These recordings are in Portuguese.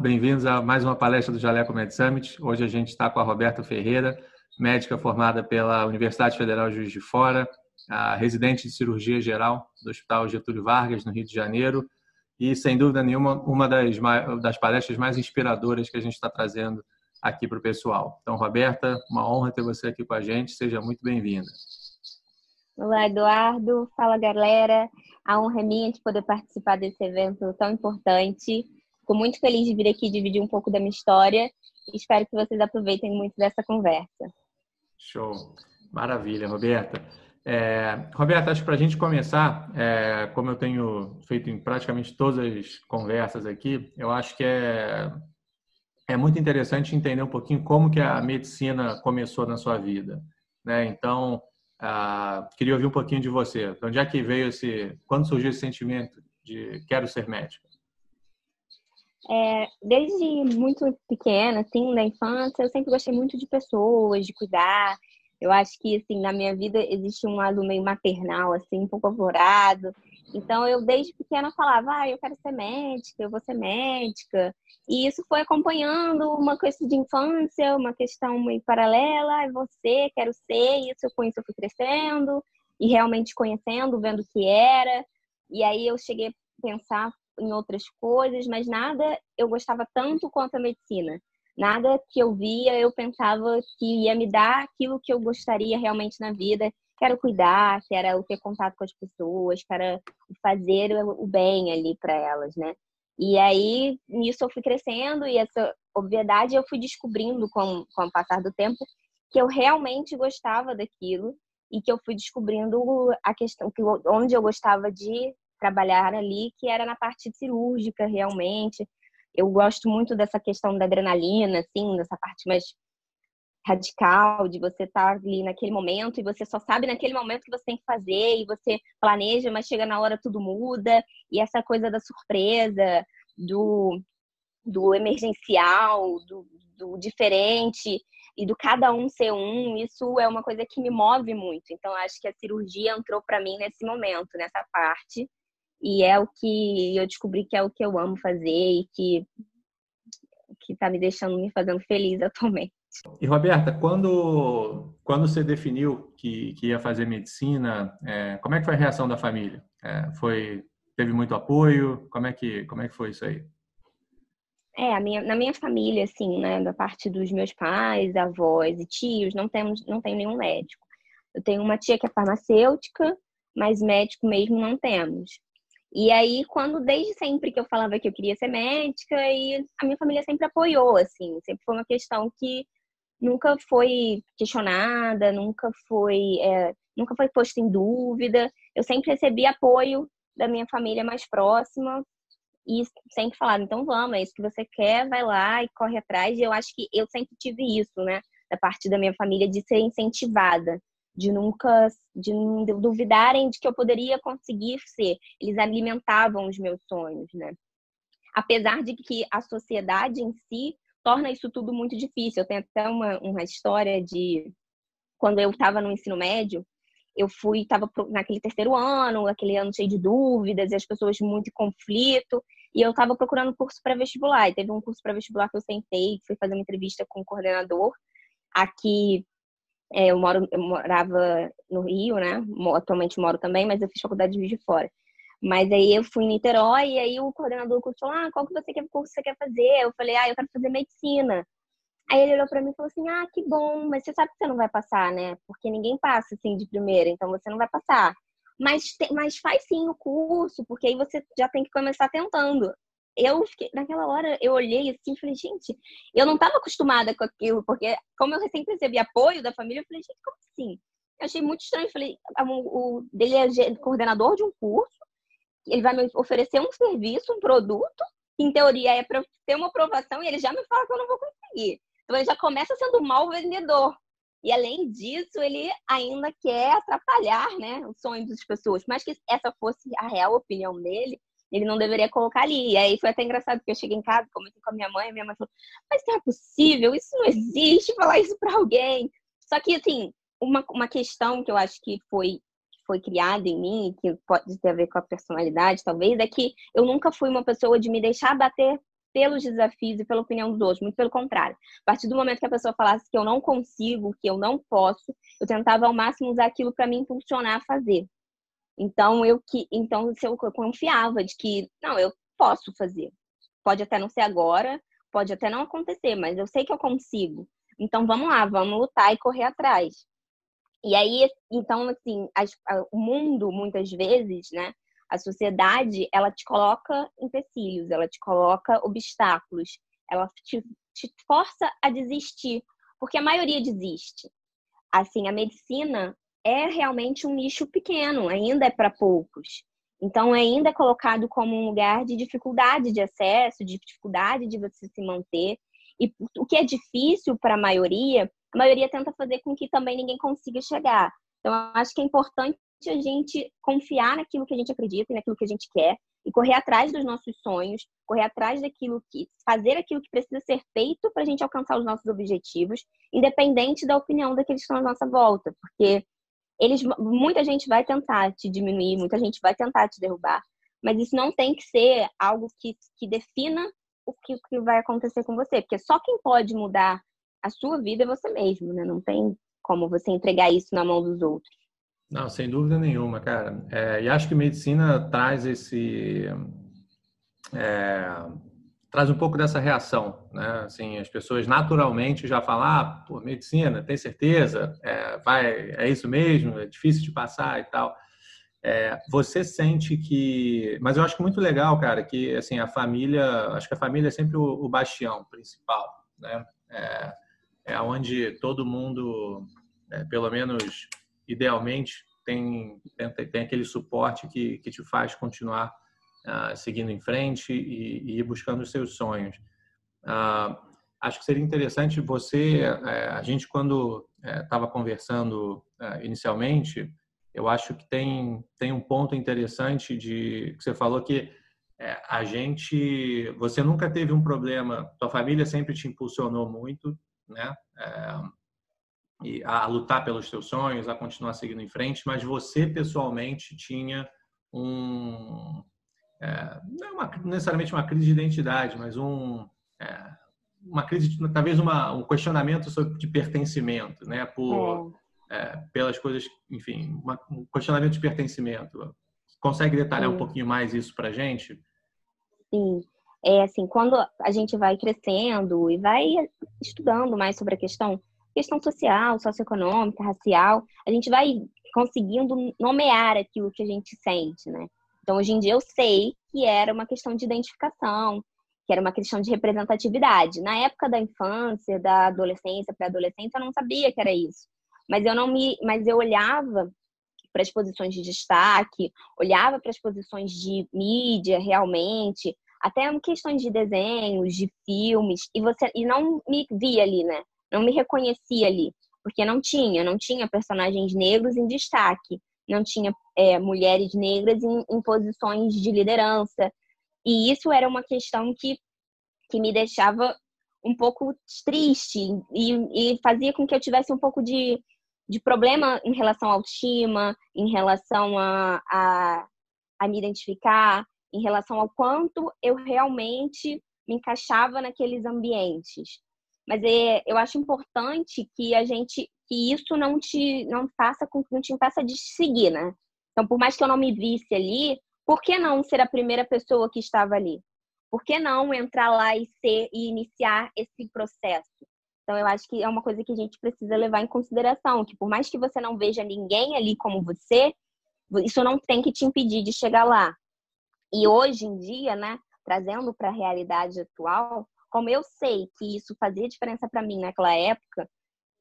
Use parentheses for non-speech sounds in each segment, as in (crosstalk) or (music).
bem-vindos a mais uma palestra do Jaleco Med Summit. Hoje a gente está com a Roberta Ferreira, médica formada pela Universidade Federal de Juiz de Fora, residente de cirurgia geral do Hospital Getúlio Vargas, no Rio de Janeiro, e sem dúvida nenhuma, uma das, das palestras mais inspiradoras que a gente está trazendo aqui para o pessoal. Então, Roberta, uma honra ter você aqui com a gente, seja muito bem-vinda. Olá, Eduardo. Fala, galera. A honra é minha de poder participar desse evento tão importante. Fico muito feliz de vir aqui dividir um pouco da minha história e espero que vocês aproveitem muito dessa conversa. Show. Maravilha, Roberta. É, Roberta, acho que para a gente começar, é, como eu tenho feito em praticamente todas as conversas aqui, eu acho que é, é muito interessante entender um pouquinho como que a medicina começou na sua vida. Né? Então, ah, queria ouvir um pouquinho de você. De onde é que veio esse. Quando surgiu esse sentimento de quero ser médica? É, desde muito pequena, assim, na infância, eu sempre gostei muito de pessoas, de cuidar. Eu acho que, assim, na minha vida existe um lado meio maternal, assim, um pouco avorado. Então, eu desde pequena falava, ah, eu quero ser médica, eu vou ser médica. E isso foi acompanhando uma questão de infância, uma questão meio paralela, é você, quero ser, isso eu conheço, eu fui crescendo e realmente conhecendo, vendo o que era. E aí eu cheguei a pensar em outras coisas, mas nada eu gostava tanto quanto a medicina. Nada que eu via eu pensava que ia me dar aquilo que eu gostaria realmente na vida, quero cuidar, que era o ter contato com as pessoas, que era fazer o bem ali para elas, né? E aí, nisso eu fui crescendo e essa obviedade eu fui descobrindo com, com o passar do tempo que eu realmente gostava daquilo e que eu fui descobrindo a questão que onde eu gostava de trabalhar ali, que era na parte cirúrgica realmente. Eu gosto muito dessa questão da adrenalina, assim, dessa parte mais radical de você estar tá ali naquele momento e você só sabe naquele momento que você tem que fazer e você planeja, mas chega na hora tudo muda e essa coisa da surpresa, do, do emergencial, do, do diferente e do cada um ser um, isso é uma coisa que me move muito. Então acho que a cirurgia entrou para mim nesse momento, nessa parte e é o que eu descobri que é o que eu amo fazer e que que está me deixando me fazendo feliz (laughs) atualmente. E Roberta, quando, quando você definiu que, que ia fazer medicina, é, como é que foi a reação da família? É, foi teve muito apoio? Como é que como é que foi isso aí? É, a minha, na minha família, assim, né, da parte dos meus pais, avós e tios, não temos não tem nenhum médico. Eu tenho uma tia que é farmacêutica, mas médico mesmo não temos. E aí, quando desde sempre que eu falava que eu queria ser médica, e a minha família sempre apoiou, assim, sempre foi uma questão que nunca foi questionada, nunca foi, é, nunca foi posta em dúvida. Eu sempre recebi apoio da minha família mais próxima e sempre falaram, então vamos, é isso que você quer, vai lá e corre atrás. E eu acho que eu sempre tive isso, né, da parte da minha família de ser incentivada, de nunca, de duvidarem de que eu poderia conseguir ser. Eles alimentavam os meus sonhos, né? Apesar de que a sociedade em si torna isso tudo muito difícil. Eu tenho até uma, uma história de quando eu estava no ensino médio, eu fui, estava naquele terceiro ano, aquele ano cheio de dúvidas e as pessoas muito em conflito, e eu estava procurando curso para vestibular. E teve um curso para vestibular que eu sentei, fui fazer uma entrevista com o coordenador. Aqui eu, moro, eu morava no Rio, né? Atualmente moro também, mas eu fiz faculdade de Juiz de Fora. Mas aí eu fui em Niterói e aí o coordenador do curso falou: Ah, qual que você quer curso você quer fazer? Eu falei: Ah, eu quero fazer medicina. Aí ele olhou para mim e falou assim: Ah, que bom, mas você sabe que você não vai passar, né? Porque ninguém passa assim de primeira, então você não vai passar. Mas, mas faz sim o curso, porque aí você já tem que começar tentando. Eu fiquei, naquela hora, eu olhei assim e falei, gente, eu não estava acostumada com aquilo, porque como eu sempre recebi apoio da família, eu falei, gente, como assim? Eu achei muito estranho. Falei, ah, o, o dele é coordenador de um curso, ele vai me oferecer um serviço, um produto, que em teoria é para ter uma aprovação, e ele já me fala que eu não vou conseguir. Então ele já começa sendo um mau vendedor. E além disso, ele ainda quer atrapalhar né, os sonhos das pessoas. Mas que essa fosse a real opinião dele, ele não deveria colocar ali. E aí foi até engraçado, porque eu cheguei em casa, comentei com a minha mãe, e minha mãe falou: Mas não é possível, isso não existe, falar isso para alguém. Só que, assim, uma, uma questão que eu acho que foi foi criada em mim, que pode ter a ver com a personalidade, talvez, é que eu nunca fui uma pessoa de me deixar bater pelos desafios e pela opinião dos outros, muito pelo contrário. A partir do momento que a pessoa falasse que eu não consigo, que eu não posso, eu tentava ao máximo usar aquilo para me impulsionar a fazer. Então eu que então eu confiava de que não, eu posso fazer. Pode até não ser agora, pode até não acontecer, mas eu sei que eu consigo. Então vamos lá, vamos lutar e correr atrás. E aí, então, assim, as, o mundo, muitas vezes, né? A sociedade, ela te coloca empecilhos, ela te coloca obstáculos, ela te, te força a desistir, porque a maioria desiste. Assim, a medicina é realmente um nicho pequeno, ainda é para poucos. Então, ainda é colocado como um lugar de dificuldade de acesso, de dificuldade de você se manter. E o que é difícil para a maioria, a maioria tenta fazer com que também ninguém consiga chegar. Então, acho que é importante a gente confiar naquilo que a gente acredita e naquilo que a gente quer e correr atrás dos nossos sonhos, correr atrás daquilo que fazer aquilo que precisa ser feito para a gente alcançar os nossos objetivos, independente da opinião daqueles que estão à nossa volta, porque eles muita gente vai tentar te diminuir, muita gente vai tentar te derrubar, mas isso não tem que ser algo que, que defina o que, que vai acontecer com você, porque só quem pode mudar a sua vida é você mesmo, né? Não tem como você entregar isso na mão dos outros. Não, sem dúvida nenhuma, cara. É, e acho que medicina traz esse. É, traz um pouco dessa reação, né? Assim, as pessoas naturalmente já falam, ah, pô, medicina, tem certeza? É, vai, é isso mesmo? É difícil de passar e tal. É, você sente que, mas eu acho muito legal, cara, que assim a família, acho que a família é sempre o, o bastião principal, né? É, é onde todo mundo, é, pelo menos idealmente, tem, tem, tem, aquele suporte que, que te faz continuar uh, seguindo em frente e, e, buscando os seus sonhos. Uh, acho que seria interessante você, uh, a gente quando estava conversando inicialmente, eu acho que tem, tem um ponto interessante de que você falou que a gente, você nunca teve um problema, tua família sempre te impulsionou muito, né? E a lutar pelos seus sonhos, a continuar seguindo em frente, mas você pessoalmente tinha um é, não é uma, necessariamente uma crise de identidade, mas um é, uma crise, talvez uma, um questionamento sobre de pertencimento, né? Por é. é pelas coisas, enfim, uma, um questionamento de pertencimento. Consegue detalhar Sim. um pouquinho mais isso para gente? Sim é assim, quando a gente vai crescendo e vai estudando mais sobre a questão, questão social, socioeconômica, racial, a gente vai conseguindo nomear aquilo que a gente sente, né? Então, hoje em dia eu sei que era uma questão de identificação, que era uma questão de representatividade. Na época da infância, da adolescência, pré-adolescência, eu não sabia que era isso. Mas eu não me, mas eu olhava para as posições de destaque, olhava para as posições de mídia realmente, até questões de desenhos, de filmes, e você e não me via ali, né? Não me reconhecia ali, porque não tinha, não tinha personagens negros em destaque, não tinha é, mulheres negras em, em posições de liderança, e isso era uma questão que, que me deixava um pouco triste e, e fazia com que eu tivesse um pouco de, de problema em relação à autoestima, em relação a, a, a me identificar, em relação ao quanto eu realmente me encaixava naqueles ambientes. Mas é, eu acho importante que a gente que isso não te não faça com que não te impeça de seguir, né? Então, por mais que eu não me visse ali, por que não ser a primeira pessoa que estava ali? Por que não entrar lá e ser e iniciar esse processo? Então, eu acho que é uma coisa que a gente precisa levar em consideração, que por mais que você não veja ninguém ali como você, isso não tem que te impedir de chegar lá. E hoje em dia, né, trazendo para a realidade atual, como eu sei que isso fazia diferença para mim naquela época,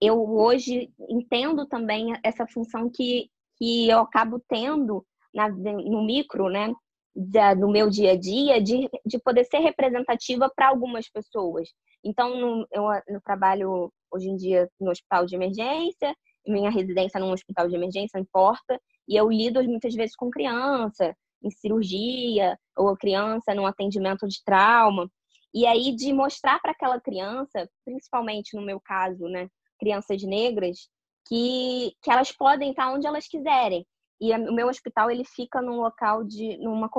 eu hoje entendo também essa função que, que eu acabo tendo na, no micro, né, da, no meu dia a dia, de, de poder ser representativa para algumas pessoas. Então, no, eu, trabalho hoje em dia no hospital de emergência, minha residência num hospital de emergência, não importa, e eu lido muitas vezes com criança, em cirurgia, ou criança num atendimento de trauma. E aí de mostrar para aquela criança, principalmente no meu caso, né, crianças negras, que, que elas podem estar onde elas quiserem. E o meu hospital ele fica num local de numa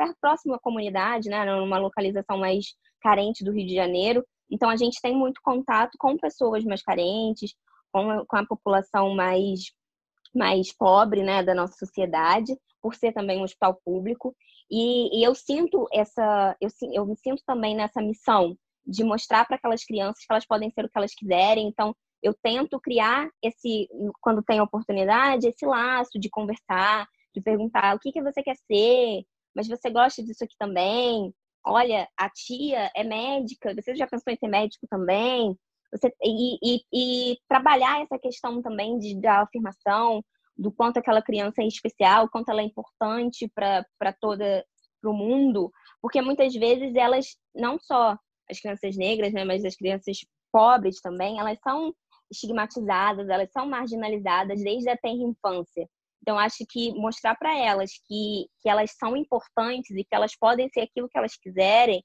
é, próximo à comunidade, né, numa localização mais carente do Rio de Janeiro. Então, a gente tem muito contato com pessoas mais carentes, com a, com a população mais, mais pobre né, da nossa sociedade, por ser também um hospital público. E, e eu sinto essa, eu, eu me sinto também nessa missão de mostrar para aquelas crianças que elas podem ser o que elas quiserem. Então, eu tento criar esse, quando tem oportunidade, esse laço de conversar, de perguntar o que, que você quer ser, mas você gosta disso aqui também? Olha, a tia é médica, você já pensou em ser médico também? Você, e, e, e trabalhar essa questão também de, da afirmação, do quanto aquela criança é especial, quanto ela é importante para toda para o mundo, porque muitas vezes elas não só as crianças negras, né, mas as crianças pobres também, elas são estigmatizadas, elas são marginalizadas desde a tenra infância. Então, acho que mostrar para elas que, que elas são importantes e que elas podem ser aquilo que elas quiserem,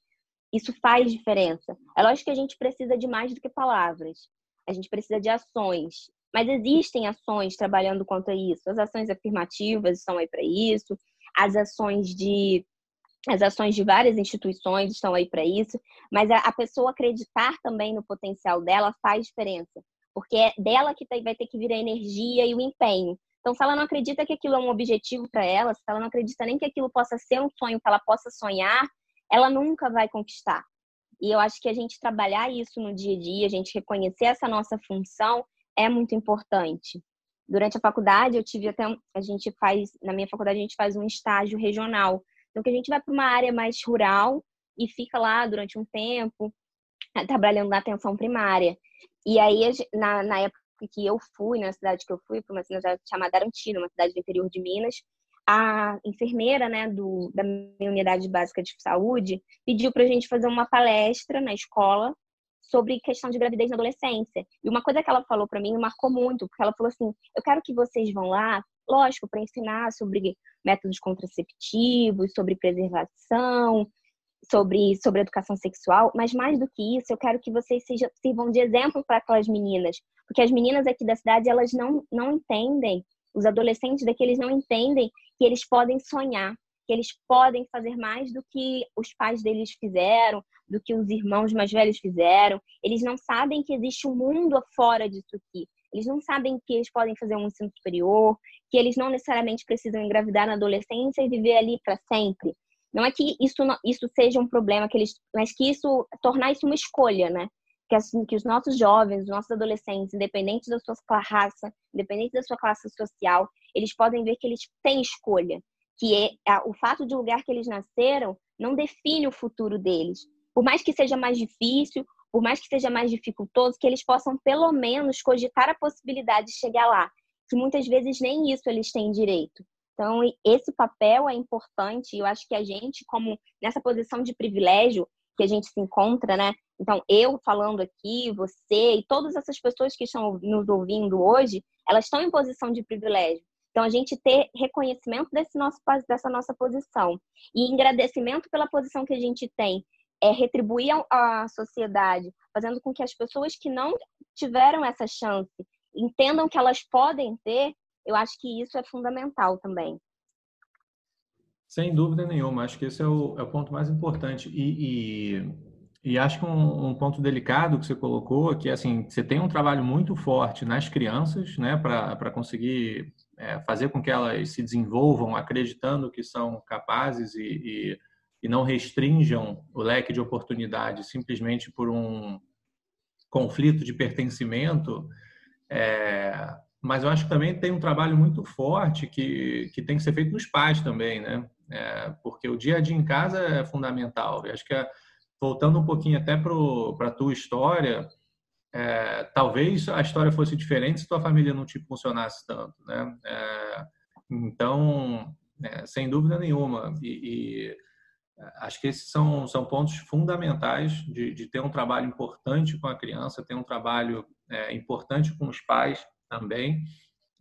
isso faz diferença. É lógico que a gente precisa de mais do que palavras. A gente precisa de ações. Mas existem ações trabalhando quanto a isso. As ações afirmativas estão aí para isso. As ações de as ações de várias instituições estão aí para isso, mas a, pessoa acreditar também no potencial dela faz diferença, porque é dela que vai ter que vir a energia e o empenho. Então, se ela não acredita que aquilo é um objetivo para ela, se ela não acredita nem que aquilo possa ser um sonho que ela possa sonhar, ela nunca vai conquistar. E eu acho que a gente trabalhar isso no dia a dia, a gente reconhecer essa nossa função, é muito importante. Durante a faculdade, eu tive até. A gente faz. Na minha faculdade, a gente faz um estágio regional. Então, que a gente vai para uma área mais rural e fica lá durante um tempo, eh, trabalhando na atenção primária. E aí, na, na época que eu fui, na cidade que eu fui, para uma cidade chamada Arantino, uma cidade do interior de Minas, a enfermeira né, do, da minha unidade básica de saúde pediu para a gente fazer uma palestra na escola sobre questão de gravidez na adolescência. E uma coisa que ela falou para mim marcou muito, porque ela falou assim: eu quero que vocês vão lá, lógico, para ensinar sobre métodos contraceptivos, sobre preservação, sobre, sobre educação sexual, mas mais do que isso, eu quero que vocês sejam, sirvam de exemplo para aquelas meninas, porque as meninas aqui da cidade, elas não, não entendem, os adolescentes daqui, eles não entendem que eles podem sonhar, que eles podem fazer mais do que os pais deles fizeram, do que os irmãos mais velhos fizeram. Eles não sabem que existe um mundo fora disso aqui. Eles não sabem que eles podem fazer um ensino superior, que eles não necessariamente precisam engravidar na adolescência e viver ali para sempre. Não é que isso, isso seja um problema, que eles, mas que isso tornar isso uma escolha, né? Que, assim, que os nossos jovens, os nossos adolescentes, independente da sua raça, independente da sua classe social, eles podem ver que eles têm escolha, que é o fato de lugar que eles nasceram não define o futuro deles. Por mais que seja mais difícil, por mais que seja mais dificultoso, que eles possam pelo menos cogitar a possibilidade de chegar lá, que muitas vezes nem isso eles têm direito. Então, esse papel é importante e eu acho que a gente, como nessa posição de privilégio que a gente se encontra, né? Então, eu falando aqui, você e todas essas pessoas que estão nos ouvindo hoje, elas estão em posição de privilégio. Então, a gente ter reconhecimento desse nosso, dessa nossa posição e agradecimento pela posição que a gente tem, é retribuir à sociedade, fazendo com que as pessoas que não tiveram essa chance entendam que elas podem ter, eu acho que isso é fundamental também. Sem dúvida nenhuma, acho que esse é o, é o ponto mais importante. E, e, e acho que um, um, ponto delicado que você colocou, que assim, você tem um trabalho muito forte nas crianças, né, para conseguir é, fazer com que elas se desenvolvam acreditando que são capazes e, e, e não restringam o leque de oportunidades simplesmente por um conflito de pertencimento. É, mas eu acho que também tem um trabalho muito forte que, que tem que ser feito nos pais também, né? É, porque o dia a dia em casa é fundamental. Eu acho que, voltando um pouquinho até para a tua história, é, talvez a história fosse diferente se tua família não te funcionasse tanto, né? É, então, é, sem dúvida nenhuma. E, e, acho que esses são, são pontos fundamentais de, de, ter um trabalho importante com a criança, ter um trabalho é, importante com os pais, também,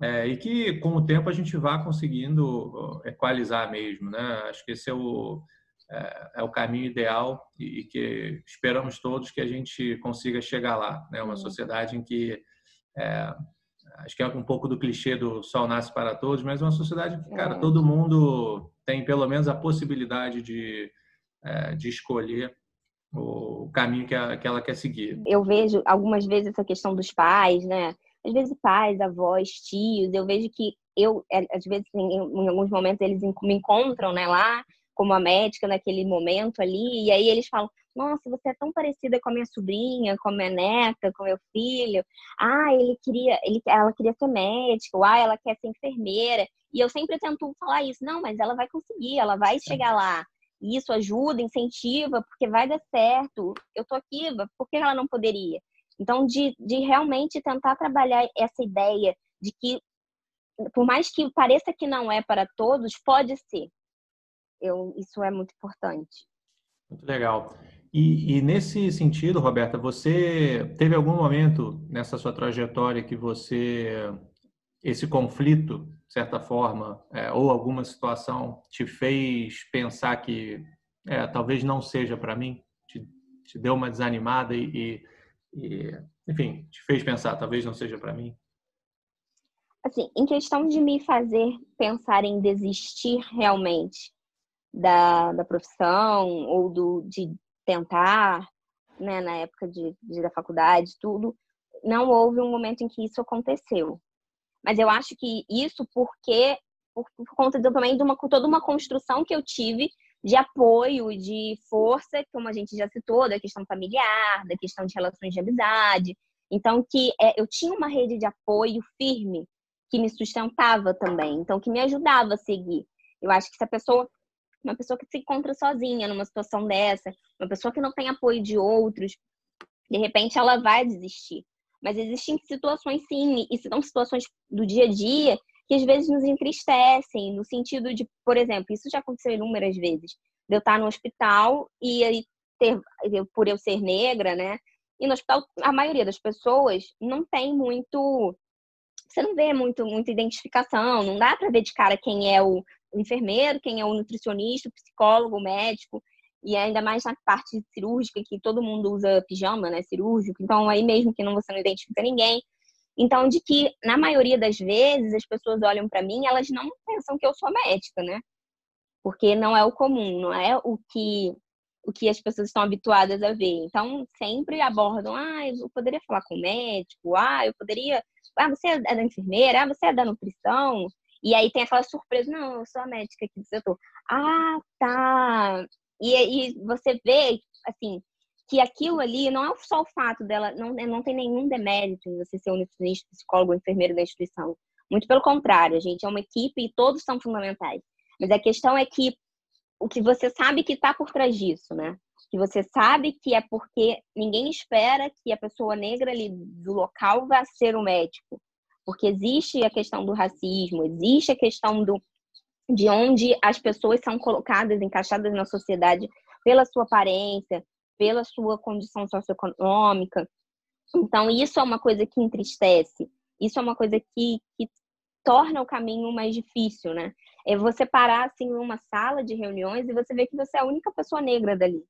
é, e que com o tempo a gente vá conseguindo equalizar mesmo, né? Acho que esse é o, é, é o caminho ideal e, e, que esperamos todos que a gente consiga chegar lá, né? Uma sociedade em que é, acho que é um pouco do clichê do sol nasce para todos, mas é uma sociedade que, cara, é. todo mundo tem pelo menos a possibilidade de, é, de escolher o caminho que, a, que ela quer seguir. Eu vejo algumas vezes essa questão dos pais, né? Às vezes pais, avós, tios, eu vejo que eu, é, às vezes, em, em alguns momentos, eles me encontram, né, lá, como a médica naquele momento ali, e aí eles falam, nossa, você é tão parecida com a minha sobrinha, com a minha neta, com meu filho. Ah, ele queria, ele, ela queria ser médica, ah, ela quer ser enfermeira. E eu sempre tento falar isso, não, mas ela vai conseguir, ela vai chegar lá. E isso ajuda, incentiva, porque vai dar certo. Eu tô aqui, por que ela não poderia? Então, de, de realmente tentar trabalhar essa ideia de que, por mais que pareça que não é para todos, pode ser. Eu, isso é muito importante. Muito legal. E, e, nesse sentido, Roberta, você teve algum momento nessa sua trajetória que você, esse conflito, de certa forma, é, ou alguma situação te fez pensar que é, talvez não seja para mim? Te, te, deu uma desanimada e, e, enfim, te fez pensar, talvez não seja para mim? Assim, em questão de me fazer pensar em desistir realmente da, da profissão ou do, de tentar, né, na época de, de, da faculdade, tudo, não houve um momento em que isso aconteceu. Mas eu acho que isso porque por, por conta também de uma toda uma construção que eu tive de apoio, de força, como a gente já citou, da questão familiar, da questão de relações de amizade. Então, que é, eu tinha uma rede de apoio firme que me sustentava também, então que me ajudava a seguir. Eu acho que se a pessoa uma pessoa que se encontra sozinha numa situação dessa, uma pessoa que não tem apoio de outros, de repente ela vai desistir. Mas existem situações sim, e são situações do dia a dia que às vezes nos entristecem, no sentido de, por exemplo, isso já aconteceu inúmeras vezes, de eu estar no hospital e aí ter, por eu ser negra, né? E no hospital, a maioria das pessoas não tem muito. Você não vê muito, muita identificação, não dá para ver de cara quem é o enfermeiro, quem é o nutricionista, o psicólogo, o médico, e ainda mais na parte cirúrgica, que todo mundo usa pijama, né, cirúrgico, então aí mesmo que não você não identifica ninguém. Então, de que na maioria das vezes as pessoas olham para mim, elas não pensam que eu sou médica, né? Porque não é o comum, não é o que o que as pessoas estão habituadas a ver. Então, sempre abordam, ah, eu poderia falar com o médico, ah, eu poderia, ah, você é da enfermeira, ah, você é da nutrição, e aí tem aquela surpresa, não, eu sou a médica aqui do setor. Ah, tá. E aí você vê, assim, que aquilo ali não é só o fato dela, não, não tem nenhum demérito em você ser um nutricionista, psicólogo, enfermeiro da instituição. Muito pelo contrário, a gente é uma equipe e todos são fundamentais. Mas a questão é que o que você sabe que está por trás disso, né? Que você sabe que é porque ninguém espera que a pessoa negra ali do local vá ser o médico porque existe a questão do racismo, existe a questão do de onde as pessoas são colocadas, encaixadas na sociedade pela sua aparência, pela sua condição socioeconômica. Então, isso é uma coisa que entristece, isso é uma coisa que, que torna o caminho mais difícil, né? É você parar assim numa sala de reuniões e você ver que você é a única pessoa negra dali.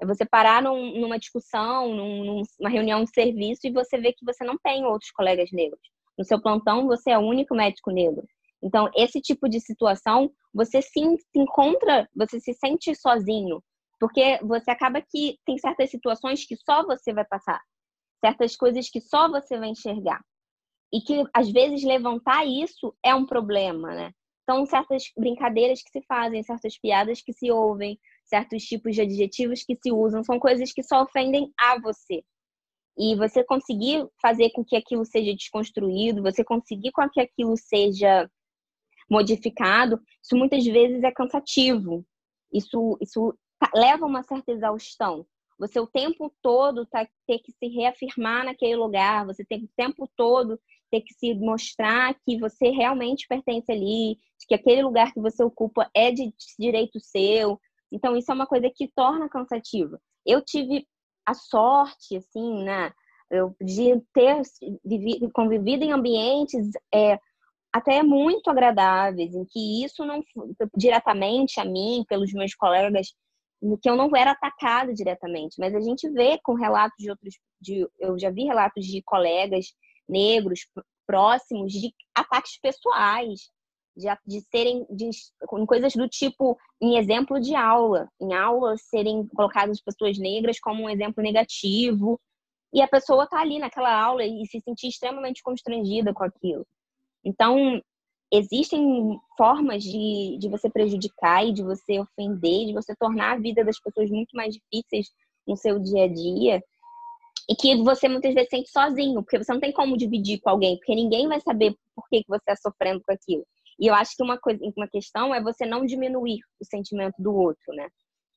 É você parar num, numa discussão, num, numa reunião de serviço e você ver que você não tem outros colegas negros. No seu plantão, você é o único médico negro. Então, esse tipo de situação, você sim se encontra, você se sente sozinho, porque você acaba que tem certas situações que só você vai passar, certas coisas que só você vai enxergar. E que, às vezes, levantar isso é um problema, né? São certas brincadeiras que se fazem, certas piadas que se ouvem, certos tipos de adjetivos que se usam, são coisas que só ofendem a você. E você conseguir fazer com que aquilo seja desconstruído, você conseguir com que aquilo seja modificado, isso muitas vezes é cansativo. Isso, isso leva a uma certa exaustão. Você o tempo todo tá, ter que se reafirmar naquele lugar, você tem o tempo todo ter que se mostrar que você realmente pertence ali, que aquele lugar que você ocupa é de direito seu. Então, isso é uma coisa que torna cansativa. Eu tive a sorte, assim, né? Eu, de ter vivido, convivido em ambientes é, até muito agradáveis, em que isso não diretamente a mim, pelos meus colegas, que eu não era atacada diretamente, mas a gente vê com relatos de outros, de, eu já vi relatos de colegas negros próximos de ataques pessoais, de, de serem de, com coisas do tipo, em exemplo de aula, em aula serem colocadas pessoas negras como um exemplo negativo, e a pessoa tá ali naquela aula e se sentir extremamente constrangida com aquilo. Então, existem formas de, de você prejudicar e de você ofender, de você tornar a vida das pessoas muito mais difíceis no seu dia a dia e que você muitas vezes sente sozinho, porque você não tem como dividir com alguém, porque ninguém vai saber por que, que você está sofrendo com aquilo. E eu acho que uma coisa, uma questão é você não diminuir o sentimento do outro, né?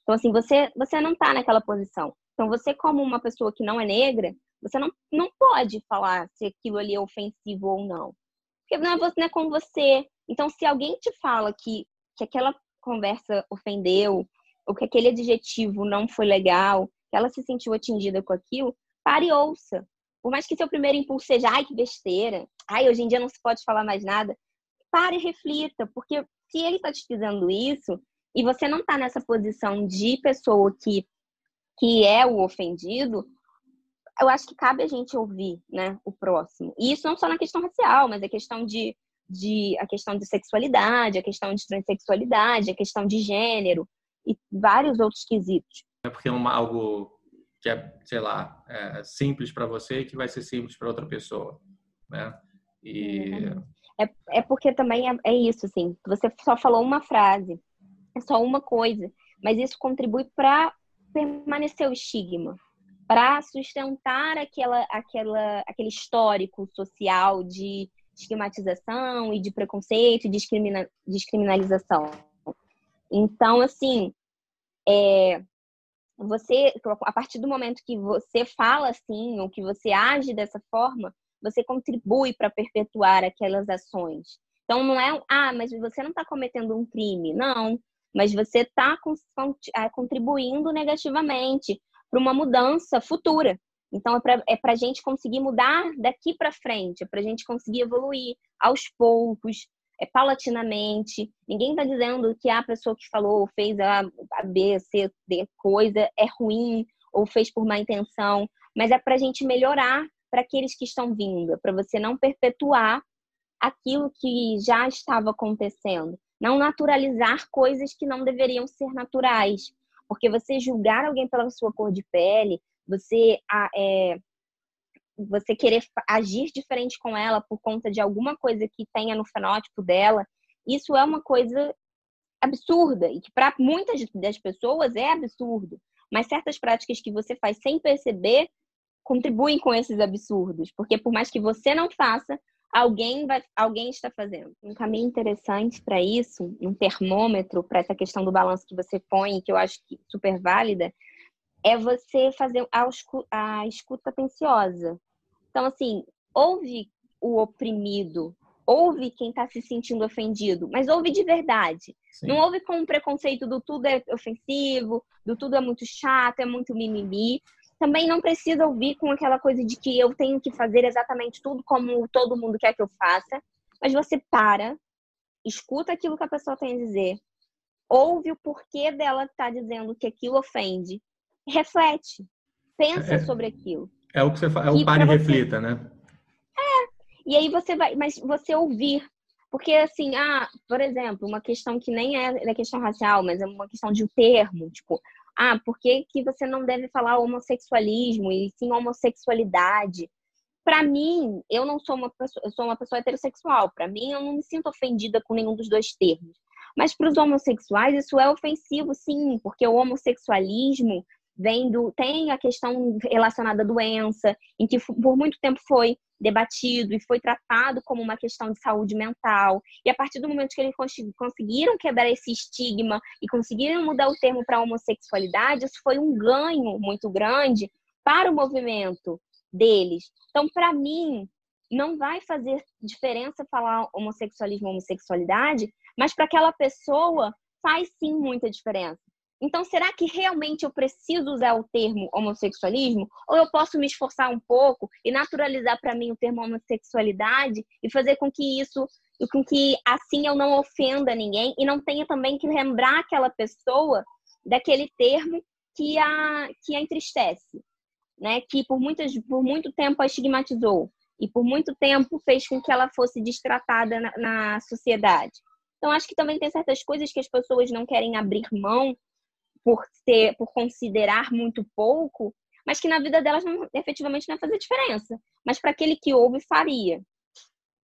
Então assim, você você não tá naquela posição. Então você como uma pessoa que não é negra, você não, não pode falar se aquilo ali é ofensivo ou não. Porque não é, você, não é com você. Então se alguém te fala que que aquela conversa ofendeu, ou que aquele adjetivo não foi legal, que ela se sentiu atingida com aquilo, pare e ouça. Por mais que seu primeiro impulso seja, ai, que besteira, ai, hoje em dia não se pode falar mais nada, pare e reflita, porque se ele está te dizendo isso e você não está nessa posição de pessoa que, que é o ofendido, eu acho que cabe a gente ouvir, né, o próximo. E isso não só na questão racial, mas a questão de, de a questão de sexualidade, a questão de transexualidade, a questão de gênero e vários outros quesitos. É porque é uma, algo que é, sei lá, é simples para você que vai ser simples para outra pessoa, né? E... É, é porque também é, é isso, assim, você só falou uma frase, é só uma coisa, mas isso contribui para permanecer o estigma, para sustentar aquela, aquela, aquele histórico social de estigmatização e de preconceito e discrimina, descriminalização. Então, assim, é, você, a partir do momento que você fala assim, ou que você age dessa forma, você contribui para perpetuar aquelas ações. Então, não é, ah, mas você não está cometendo um crime. Não, mas você está é, contribuindo negativamente para uma mudança futura. Então, é para é a gente conseguir mudar daqui para frente, é para a gente conseguir evoluir aos poucos, é, paulatinamente. Ninguém está dizendo que a pessoa que falou, fez a, a B, C, D coisa é ruim ou fez por má intenção, mas é para a gente melhorar para aqueles que estão vindo, para você não perpetuar aquilo que já estava acontecendo, não naturalizar coisas que não deveriam ser naturais, porque você julgar alguém pela sua cor de pele, você é, você querer agir diferente com ela por conta de alguma coisa que tenha no fenótipo dela, isso é uma coisa absurda e que para muitas das pessoas é absurdo. Mas certas práticas que você faz sem perceber contribuem com esses absurdos, porque por mais que você não faça, alguém vai, alguém está fazendo. Um caminho interessante para isso, um termômetro para essa questão do balanço que você põe, que eu acho que super válida, é você fazer a, escuta atenciosa. Então, assim, ouve o oprimido, ouve quem está se sentindo ofendido, mas ouve de verdade. Sim. Não ouve com o preconceito do tudo é ofensivo, do tudo é muito chato, é muito mimimi. Também não precisa ouvir com aquela coisa de que eu tenho que fazer exatamente tudo como todo mundo quer que eu faça. Mas você para, escuta aquilo que a pessoa tem a dizer, ouve o porquê dela estar tá dizendo que aquilo ofende, reflete, pensa é, sobre aquilo. É o que você fala, é o pare e reflita, né? É. E aí você vai, mas você ouvir. Porque, assim, ah, por exemplo, uma questão que nem é da questão racial, mas é uma questão de um termo, tipo, ah, por que, que você não deve falar homossexualismo e sim homossexualidade? Para mim, eu não sou uma pessoa, eu sou uma pessoa heterossexual. Para mim, eu não me sinto ofendida com nenhum dos dois termos. Mas para os homossexuais, isso é ofensivo, sim, porque o homossexualismo vem do, tem a questão relacionada à doença, em que por muito tempo foi debatido e foi tratado como uma questão de saúde mental. E a partir do momento que eles conseguiram quebrar esse estigma e conseguiram mudar o termo para homossexualidade, isso foi um ganho muito grande para o movimento deles. Então, para mim, não vai fazer diferença falar homossexualismo homossexualidade, mas para aquela pessoa faz sim muita diferença. Então, será que realmente eu preciso usar o termo homossexualismo? Ou eu posso me esforçar um pouco e naturalizar para mim o termo homossexualidade e fazer com que isso, com que assim eu não ofenda ninguém e não tenha também que lembrar aquela pessoa daquele termo que a, que a entristece, né? Que por, muitas, por muito tempo a estigmatizou. e por muito tempo fez com que ela fosse destratada na, na sociedade. Então acho que também tem certas coisas que as pessoas não querem abrir mão por ser, por considerar muito pouco, mas que na vida delas não, efetivamente não vai fazer diferença. Mas para aquele que ouve faria.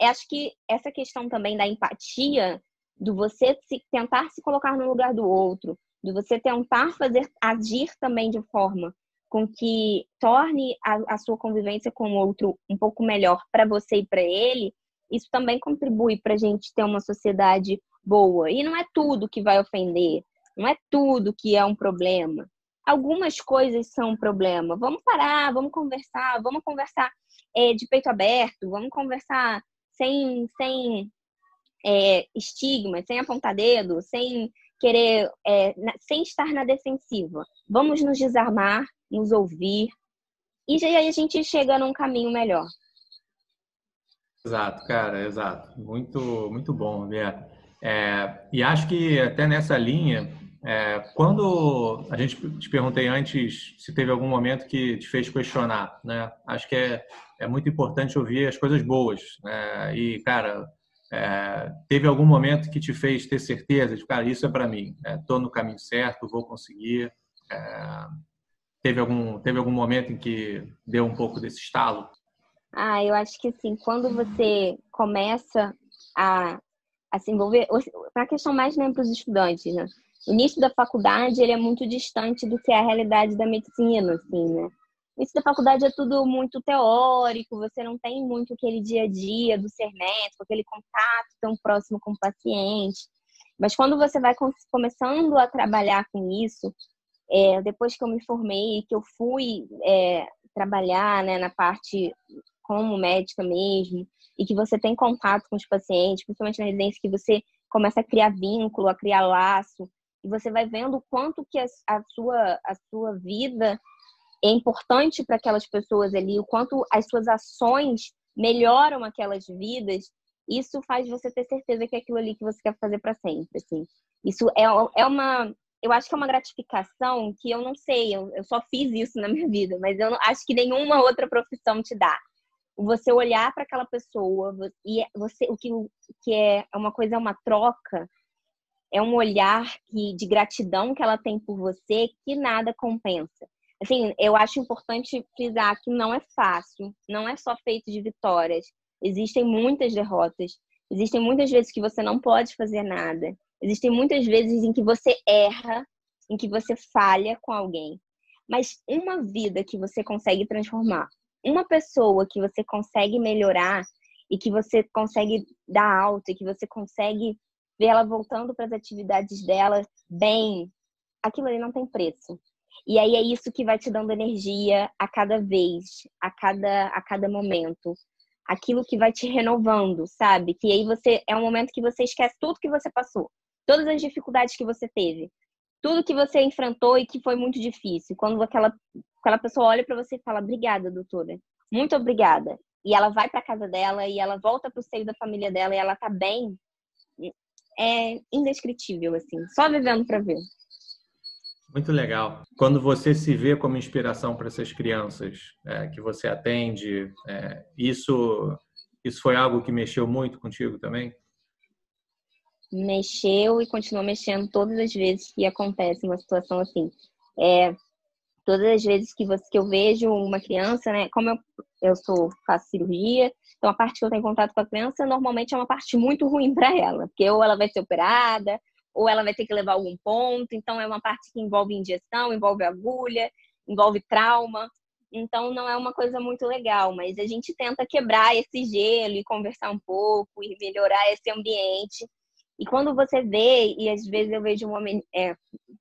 Eu acho que essa questão também da empatia, do você se, tentar se colocar no lugar do outro, de você tentar fazer agir também de forma com que torne a, a sua convivência com o outro um pouco melhor para você e para ele, isso também contribui para a gente ter uma sociedade boa. E não é tudo que vai ofender, não é tudo que é um problema. Algumas coisas são um problema. Vamos parar, vamos conversar, vamos conversar é, de peito aberto, vamos conversar sem, sem é, estigma, sem apontar dedo, sem querer, é, sem estar na defensiva. Vamos nos desarmar, nos ouvir, e aí a gente chega num caminho melhor. Exato, cara, exato. Muito, muito bom, Roberto. É, e acho que até nessa linha, é, quando a gente te perguntei antes se teve algum momento que te fez questionar, né? Acho que é, é muito importante ouvir as coisas boas. Né? E, cara, é, teve algum momento que te fez ter certeza de, cara, isso é para mim, estou é, no caminho certo, vou conseguir. É, teve algum teve algum momento em que deu um pouco desse estalo? Ah, eu acho que sim. Quando você começa a, a se envolver, para a questão mais né, para os estudantes, né? O início da faculdade ele é muito distante do que é a realidade da medicina, assim, né? Isso da faculdade é tudo muito teórico, você não tem muito aquele dia a dia do ser médico, aquele contato tão próximo com o paciente. Mas quando você vai começando a trabalhar com isso, é, depois que eu me formei, que eu fui é, trabalhar né, na parte como médica mesmo, e que você tem contato com os pacientes, principalmente na residência, que você começa a criar vínculo, a criar laço, e você vai vendo o quanto que a, sua, a sua vida é importante para aquelas pessoas ali, o quanto as suas ações melhoram aquelas vidas, isso faz você ter certeza que é aquilo ali que você quer fazer para sempre, assim. Isso é, é uma, eu acho que é uma gratificação que eu não sei, eu, eu só fiz isso na minha vida, mas eu não, acho que nenhuma outra profissão te dá. Você olhar para aquela pessoa e é, você, o que, que é uma coisa, é uma troca, é um olhar que, de gratidão que ela tem por você que nada compensa assim, eu acho importante frisar que não é fácil, não é só feito de vitórias. Existem muitas derrotas, existem muitas vezes que você não pode fazer nada, existem muitas vezes em que você erra, em que você falha com alguém. Mas uma vida que você consegue transformar, uma pessoa que você consegue melhorar e que você consegue dar alta, e que você consegue ver ela voltando para as atividades dela bem, aquilo ali não tem preço. E aí é isso que vai te dando energia a cada vez, a cada, a cada momento. Aquilo que vai te renovando, sabe? Que aí você é um momento que você esquece tudo que você passou, todas as dificuldades que você teve, tudo que você enfrentou e que foi muito difícil. Quando aquela, aquela pessoa olha para você e fala: "Obrigada, doutora. Muito obrigada". E ela vai para casa dela e ela volta para o seio da família dela e ela tá bem. É indescritível assim, só vivendo para ver. Muito legal. Quando você se vê como inspiração para essas crianças é, que você atende, é, isso, isso foi algo que mexeu muito contigo também? Mexeu e continua mexendo todas as vezes que acontece uma situação assim. É, todas as vezes que, você, que eu vejo uma criança, né? Como eu, eu sou, faço cirurgia, então a parte que eu tenho contato com a criança normalmente é uma parte muito ruim para ela, porque ou ela vai ser operada, ou ela vai ter que levar algum ponto. Então, é uma parte que envolve injeção, envolve agulha, envolve trauma. Então, não é uma coisa muito legal, mas a gente tenta quebrar esse gelo e conversar um pouco e melhorar esse ambiente. E quando você vê, e às vezes eu vejo uma, é,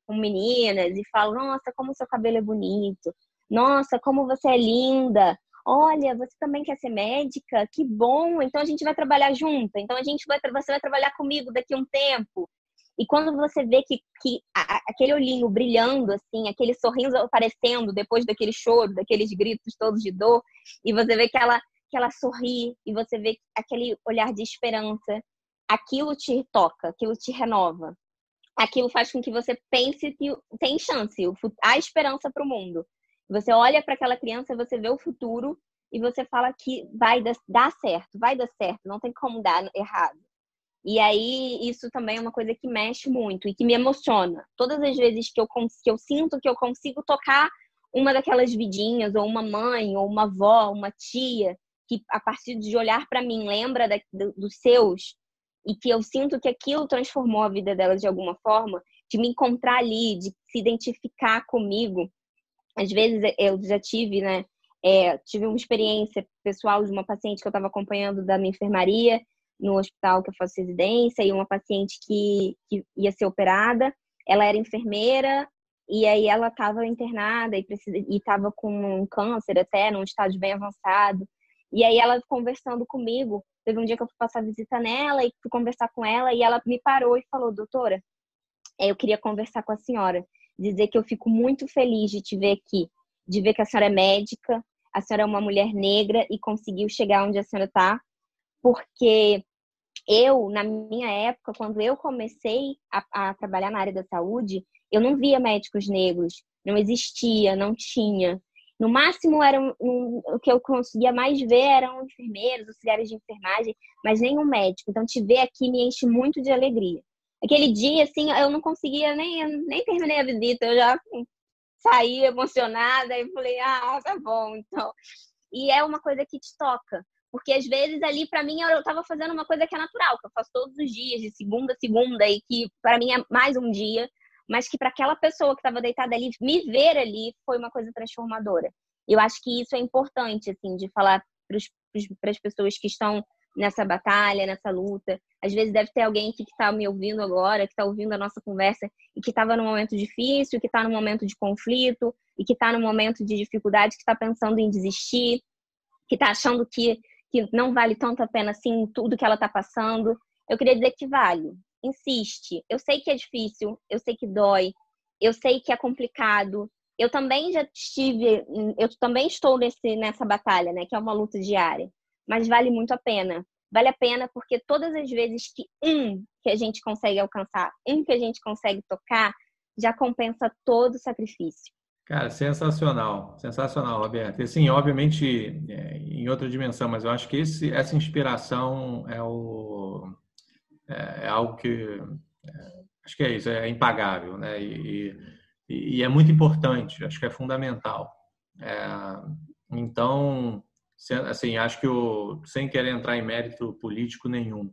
com meninas e falo: Nossa, como seu cabelo é bonito. Nossa, como você é linda. Olha, você também quer ser médica? Que bom! Então a gente vai trabalhar junto. Então a gente vai, você vai trabalhar comigo daqui a um tempo. E quando você vê que, que a, aquele olhinho brilhando, assim, aquele sorriso aparecendo depois daquele choro, daqueles gritos todos de dor, e você vê que ela, que ela sorri, e você vê aquele olhar de esperança, aquilo te toca, aquilo te renova. Aquilo faz com que você pense que tem chance, há esperança para o mundo. Você olha para aquela criança, você vê o futuro, e você fala que vai dar certo, vai dar certo, não tem como dar errado. E aí, isso também é uma coisa que mexe muito e que me emociona. Todas as vezes que eu, que eu sinto que eu consigo tocar uma daquelas vidinhas, ou uma mãe, ou uma avó, uma tia, que a partir de olhar para mim lembra da, dos seus, e que eu sinto que aquilo transformou a vida delas de alguma forma, de me encontrar ali, de se identificar comigo. Às vezes eu já tive, né? É, tive uma experiência pessoal de uma paciente que eu estava acompanhando da minha enfermaria no hospital que eu faço residência e uma paciente que, que ia ser operada. Ela era enfermeira e aí ela estava internada e estava com um câncer até, num estágio bem avançado. E aí ela conversando comigo, teve um dia que eu fui passar visita nela e fui conversar com ela e ela me parou e falou, doutora, é, eu queria conversar com a senhora, dizer que eu fico muito feliz de te ver aqui, de ver que a senhora é médica, a senhora é uma mulher negra e conseguiu chegar onde a senhora está, porque eu, na minha época, quando eu comecei a, a, trabalhar na área da saúde, eu não via médicos negros, não existia, não tinha. No máximo, eram, um, o que eu conseguia mais ver eram enfermeiros, auxiliares de enfermagem, mas nenhum médico. Então, te ver aqui me enche muito de alegria. Aquele dia, assim, eu não conseguia nem, nem terminei a visita, eu já saí emocionada e falei, ah, tá bom, então. E é uma coisa que te toca. Porque às vezes ali, para mim, eu estava fazendo uma coisa que é natural, que eu faço todos os dias, de segunda a segunda, e que para mim é mais um dia, mas que para aquela pessoa que estava deitada ali, me ver ali foi uma coisa transformadora. Eu acho que isso é importante, assim, de falar para as pessoas que estão nessa batalha, nessa luta. Às vezes deve ter alguém que está me ouvindo agora, que está ouvindo a nossa conversa e que estava num momento difícil, que está num momento de conflito e que está num momento de dificuldade, que está pensando em desistir, que está achando que que não vale tanto a pena assim tudo que ela está passando. Eu queria dizer que vale. Insiste. Eu sei que é difícil, eu sei que dói, eu sei que é complicado. Eu também já estive, eu também estou nesse, nessa batalha, né? Que é uma luta diária. Mas vale muito a pena. Vale a pena porque todas as vezes que um que a gente consegue alcançar, um que a gente consegue tocar, já compensa todo o sacrifício. Cara, sensacional, sensacional, Roberto. E assim, obviamente, é, em outra dimensão, mas eu acho que esse, essa inspiração é, o, é, é algo que é, acho que é isso, é impagável, né? E, e, e, é muito importante, acho que é fundamental. É, então, assim, acho que o, sem querer entrar em mérito político nenhum,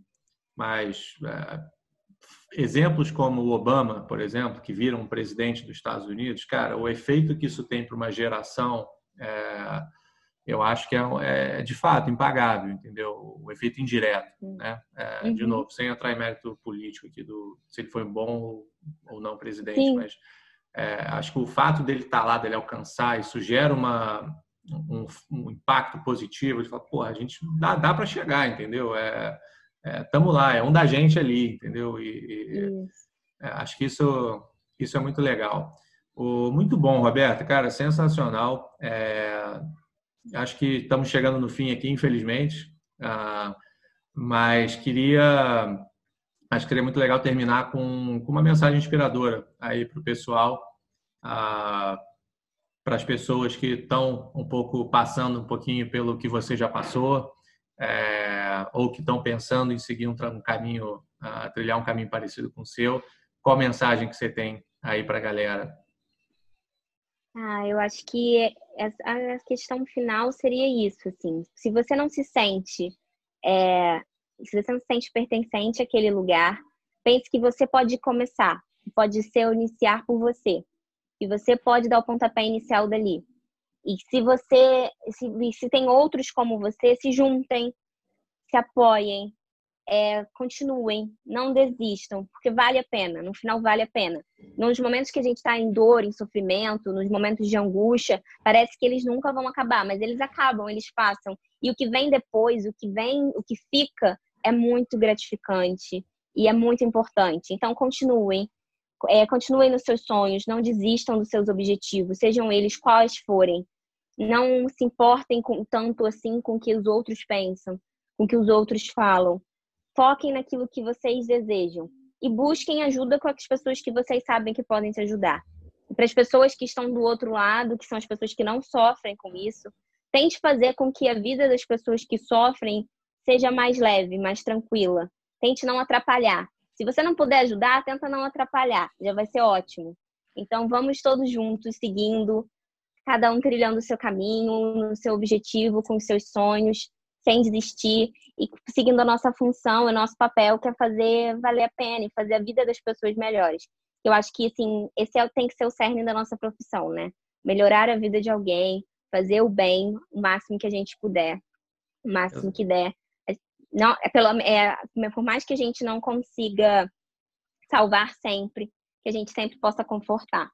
mas exemplos como o Obama, por exemplo, que vira um presidente dos Estados Unidos, cara, o efeito que isso tem para uma geração, é, eu acho que é, é, de fato impagável, entendeu? O efeito indireto, né? É, uhum. De novo, sem entrar em mérito político aqui do se ele foi bom ou não presidente, Sim. mas é, acho que o fato dele estar tá lá, dele alcançar, isso gera uma um, um impacto positivo. De falar, pô, a gente dá, dá para chegar, entendeu? É, estamos é, lá, é um da gente ali, entendeu? E, e é, acho que isso, isso é muito legal. O, muito bom, Roberto, cara, sensacional. Acho que estamos chegando no fim aqui, infelizmente, ah, mas queria, acho que seria muito legal terminar com, com uma mensagem inspiradora aí para o pessoal, ah, para as pessoas que estão um pouco passando um pouquinho pelo que você já passou, é, ou que estão pensando em seguir um, um caminho, uh, trilhar um caminho parecido com o seu, qual mensagem que você tem aí para a galera? Ah, eu acho que a questão final seria isso, assim. Se você não se sente, é, se você não se sente pertencente àquele lugar, pense que você pode começar, pode ser iniciar por você, e você pode dar o pontapé inicial dali. E se você, se, se tem outros como você, se juntem, se apoiem, é, continuem, não desistam, porque vale a pena, no final vale a pena. Nos momentos que a gente está em dor, em sofrimento, nos momentos de angústia, parece que eles nunca vão acabar, mas eles acabam, eles passam. E o que vem depois, o que vem, o que fica, é muito gratificante e é muito importante. Então, continuem, é, continuem nos seus sonhos, não desistam dos seus objetivos, sejam eles quais forem. Não se importem com tanto assim com o que os outros pensam, com o que os outros falam. Foquem naquilo que vocês desejam e busquem ajuda com as pessoas que vocês sabem que podem te ajudar. para as pessoas que estão do outro lado, que são as pessoas que não sofrem com isso, tente fazer com que a vida das pessoas que sofrem seja mais leve, mais tranquila. Tente não atrapalhar. Se você não puder ajudar, tenta não atrapalhar, já vai ser ótimo. Então vamos todos juntos, seguindo, cada um trilhando o seu caminho, no seu objetivo, com os seus sonhos, sem desistir e seguindo a nossa função, o nosso papel, que é fazer valer a pena e fazer a vida das pessoas melhores. Eu acho que, assim, esse é, tem que ser o cerne da nossa profissão, né? Melhorar a vida de alguém, fazer o bem o máximo que a gente puder, o máximo que der. Não, é pelo, é, por mais que a gente não consiga salvar sempre, que a gente sempre possa confortar.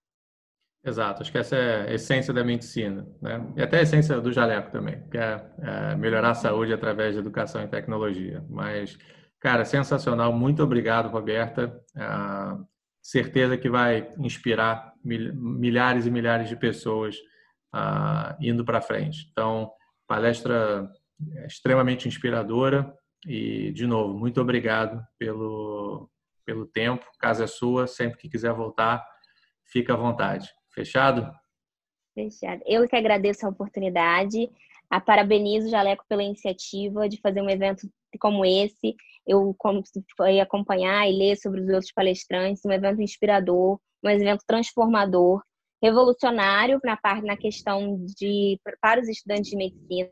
Exato, acho que essa é a essência da medicina, né? E até a essência do jaleco também, que é, é melhorar a saúde através de educação e tecnologia. Mas, cara, sensacional, muito obrigado, Roberta. É, certeza que vai inspirar milhares e milhares de pessoas uh, indo para frente. Então, palestra extremamente inspiradora e, de novo, muito obrigado pelo, pelo tempo. Casa é sua, sempre que quiser voltar, fica à vontade. Fechado? Fechado. Eu que agradeço a oportunidade. A parabenizo o Jaleco pela iniciativa de fazer um evento como esse. Eu fui acompanhar e ler sobre os outros palestrantes, um evento inspirador, um evento transformador, revolucionário na parte na questão de para os estudantes de medicina,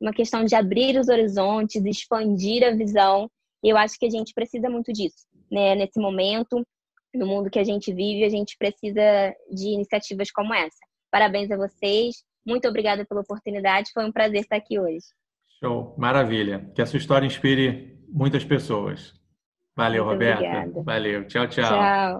uma questão de abrir os horizontes, expandir a visão. Eu acho que a gente precisa muito disso, né? Nesse momento, no mundo que a gente vive, a gente precisa de iniciativas como essa. Parabéns a vocês. Muito obrigada pela oportunidade. Foi um prazer estar aqui hoje. Show, maravilha. Que a sua história inspire muitas pessoas. Valeu, Muito Roberta. Obrigada. Valeu. Tchau, tchau. Tchau.